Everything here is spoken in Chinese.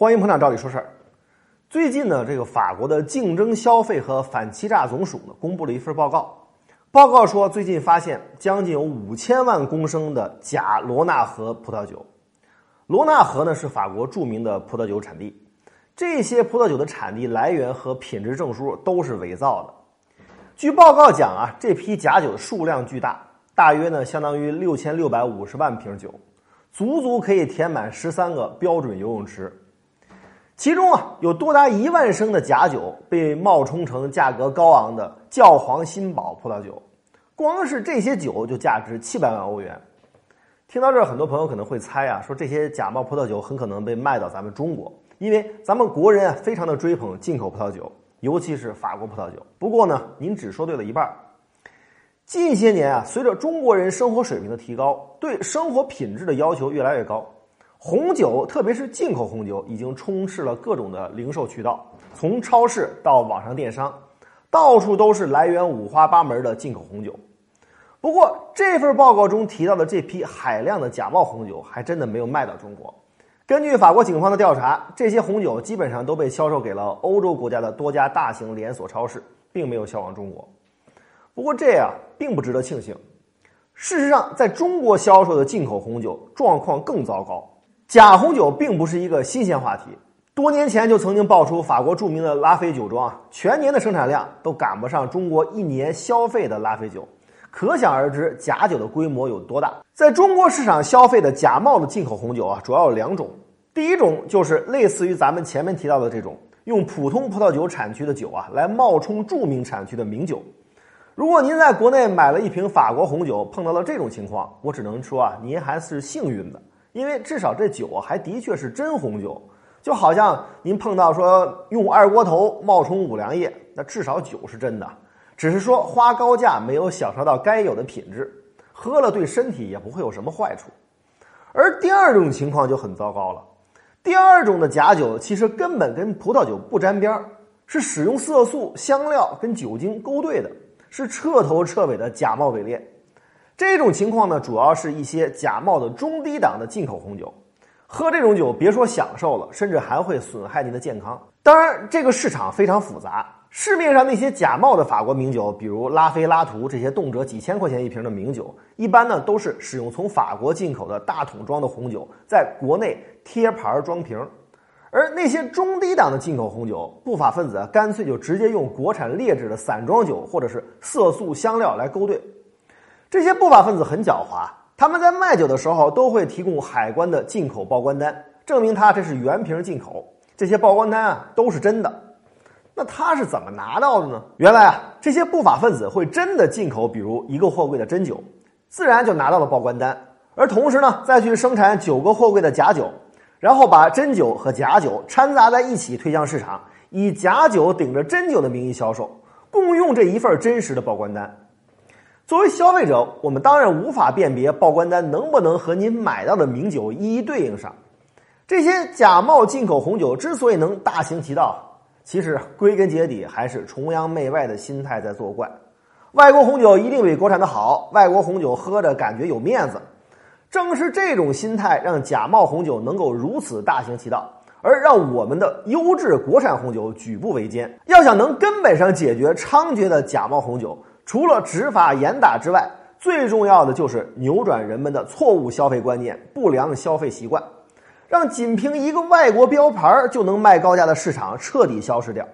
欢迎捧场，照理说事儿。最近呢，这个法国的竞争消费和反欺诈总署呢，公布了一份报告。报告说，最近发现将近有五千万公升的假罗纳河葡萄酒。罗纳河呢，是法国著名的葡萄酒产地。这些葡萄酒的产地来源和品质证书都是伪造的。据报告讲啊，这批假酒的数量巨大，大约呢相当于六千六百五十万瓶酒，足足可以填满十三个标准游泳池。其中啊，有多达一万升的假酒被冒充成价格高昂的教皇新堡葡萄酒，光是这些酒就价值七百万欧元。听到这儿，很多朋友可能会猜啊，说这些假冒葡萄酒很可能被卖到咱们中国，因为咱们国人啊非常的追捧进口葡萄酒，尤其是法国葡萄酒。不过呢，您只说对了一半。近些年啊，随着中国人生活水平的提高，对生活品质的要求越来越高。红酒，特别是进口红酒，已经充斥了各种的零售渠道，从超市到网上电商，到处都是来源五花八门的进口红酒。不过，这份报告中提到的这批海量的假冒红酒，还真的没有卖到中国。根据法国警方的调查，这些红酒基本上都被销售给了欧洲国家的多家大型连锁超市，并没有销往中国。不过，这样并不值得庆幸。事实上，在中国销售的进口红酒状况更糟糕。假红酒并不是一个新鲜话题，多年前就曾经爆出法国著名的拉菲酒庄啊，全年的生产量都赶不上中国一年消费的拉菲酒，可想而知假酒的规模有多大。在中国市场消费的假冒的进口红酒啊，主要有两种，第一种就是类似于咱们前面提到的这种，用普通葡萄酒产区的酒啊来冒充著名产区的名酒。如果您在国内买了一瓶法国红酒，碰到了这种情况，我只能说啊，您还是幸运的。因为至少这酒还的确是真红酒，就好像您碰到说用二锅头冒充五粮液，那至少酒是真的，只是说花高价没有享受到该有的品质，喝了对身体也不会有什么坏处。而第二种情况就很糟糕了，第二种的假酒其实根本跟葡萄酒不沾边儿，是使用色素、香料跟酒精勾兑的，是彻头彻尾的假冒伪劣。这种情况呢，主要是一些假冒的中低档的进口红酒，喝这种酒别说享受了，甚至还会损害您的健康。当然，这个市场非常复杂，市面上那些假冒的法国名酒，比如拉菲、拉图这些动辄几千块钱一瓶的名酒，一般呢都是使用从法国进口的大桶装的红酒，在国内贴牌装瓶，而那些中低档的进口红酒，不法分子干脆就直接用国产劣质的散装酒或者是色素香料来勾兑。这些不法分子很狡猾，他们在卖酒的时候都会提供海关的进口报关单，证明他这是原瓶进口。这些报关单啊都是真的。那他是怎么拿到的呢？原来啊，这些不法分子会真的进口，比如一个货柜的真酒，自然就拿到了报关单，而同时呢，再去生产九个货柜的假酒，然后把真酒和假酒掺杂在一起推向市场，以假酒顶着真酒的名义销售，共用这一份真实的报关单。作为消费者，我们当然无法辨别报关单能不能和您买到的名酒一一对应上。这些假冒进口红酒之所以能大行其道，其实归根结底还是崇洋媚外的心态在作怪。外国红酒一定比国产的好，外国红酒喝着感觉有面子。正是这种心态，让假冒红酒能够如此大行其道，而让我们的优质国产红酒举步维艰。要想能根本上解决猖獗的假冒红酒，除了执法严打之外，最重要的就是扭转人们的错误消费观念、不良消费习惯，让仅凭一个外国标牌就能卖高价的市场彻底消失掉。